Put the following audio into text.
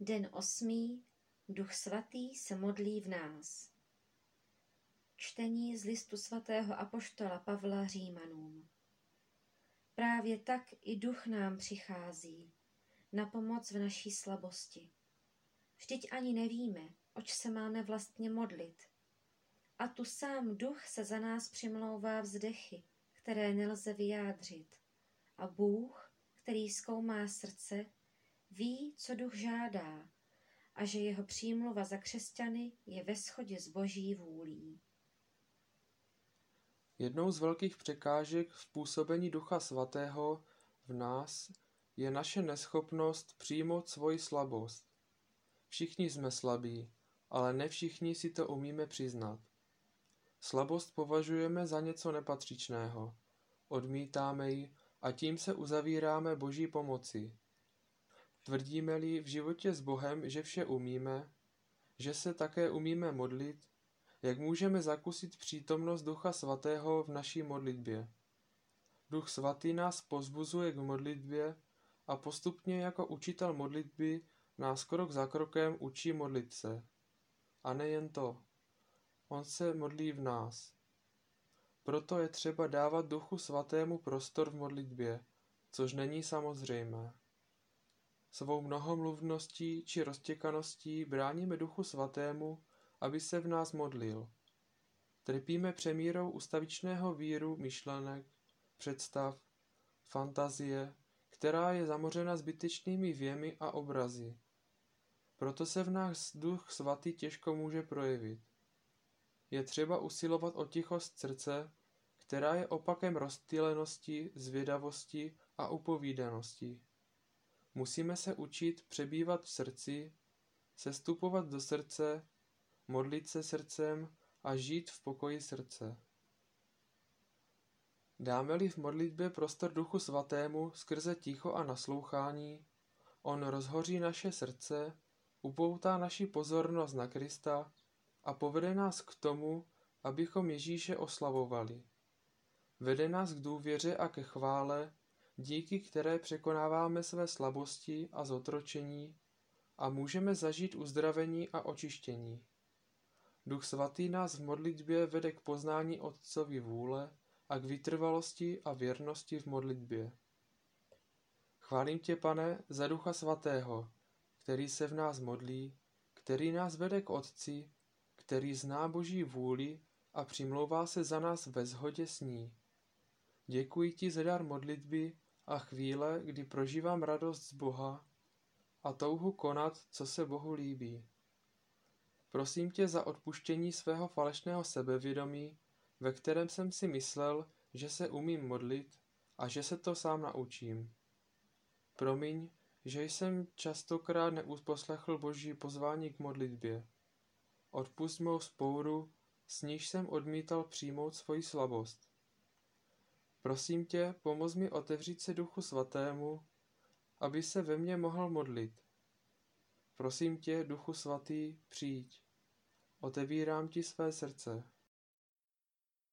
Den osmý. Duch svatý se modlí v nás. Čtení z listu svatého apoštola Pavla Římanům. Právě tak i duch nám přichází na pomoc v naší slabosti. Vždyť ani nevíme, oč se máme vlastně modlit. A tu sám duch se za nás přimlouvá vzdechy, které nelze vyjádřit. A Bůh, který zkoumá srdce, ví, co duch žádá a že jeho přímluva za křesťany je ve shodě s boží vůlí. Jednou z velkých překážek v působení Ducha Svatého v nás je naše neschopnost přijmout svoji slabost. Všichni jsme slabí, ale ne všichni si to umíme přiznat. Slabost považujeme za něco nepatřičného, odmítáme ji a tím se uzavíráme Boží pomoci. Tvrdíme-li v životě s Bohem, že vše umíme, že se také umíme modlit, jak můžeme zakusit přítomnost Ducha Svatého v naší modlitbě. Duch Svatý nás pozbuzuje k modlitbě a postupně jako učitel modlitby nás krok za krokem učí modlit se. A nejen to. On se modlí v nás. Proto je třeba dávat Duchu Svatému prostor v modlitbě, což není samozřejmé. Svou mnohomluvností či roztěkaností bráníme Duchu Svatému, aby se v nás modlil. Trpíme přemírou ustavičného víru myšlenek, představ, fantazie, která je zamořena zbytečnými věmi a obrazy. Proto se v nás duch svatý těžko může projevit. Je třeba usilovat o tichost srdce, která je opakem rozptýlenosti, zvědavosti a upovídanosti. Musíme se učit přebývat v srdci, sestupovat do srdce, modlit se srdcem a žít v pokoji srdce. Dáme-li v modlitbě prostor Duchu Svatému skrze ticho a naslouchání, on rozhoří naše srdce, upoutá naši pozornost na Krista a povede nás k tomu, abychom Ježíše oslavovali. Vede nás k důvěře a ke chvále, díky které překonáváme své slabosti a zotročení a můžeme zažít uzdravení a očištění. Duch svatý nás v modlitbě vede k poznání Otcovi vůle a k vytrvalosti a věrnosti v modlitbě. Chválím tě, pane, za Ducha Svatého, který se v nás modlí, který nás vede k Otci, který zná Boží vůli a přimlouvá se za nás ve shodě s ní. Děkuji ti za dar modlitby a chvíle, kdy prožívám radost z Boha a touhu konat, co se Bohu líbí. Prosím tě za odpuštění svého falešného sebevědomí, ve kterém jsem si myslel, že se umím modlit a že se to sám naučím. Promiň, že jsem častokrát neusposlechl Boží pozvání k modlitbě. Odpust mou spouru, s níž jsem odmítal přijmout svoji slabost. Prosím tě, pomoz mi otevřít se Duchu Svatému, aby se ve mně mohl modlit. Prosím tě, Duchu Svatý, přijď. Otevírám ti své srdce.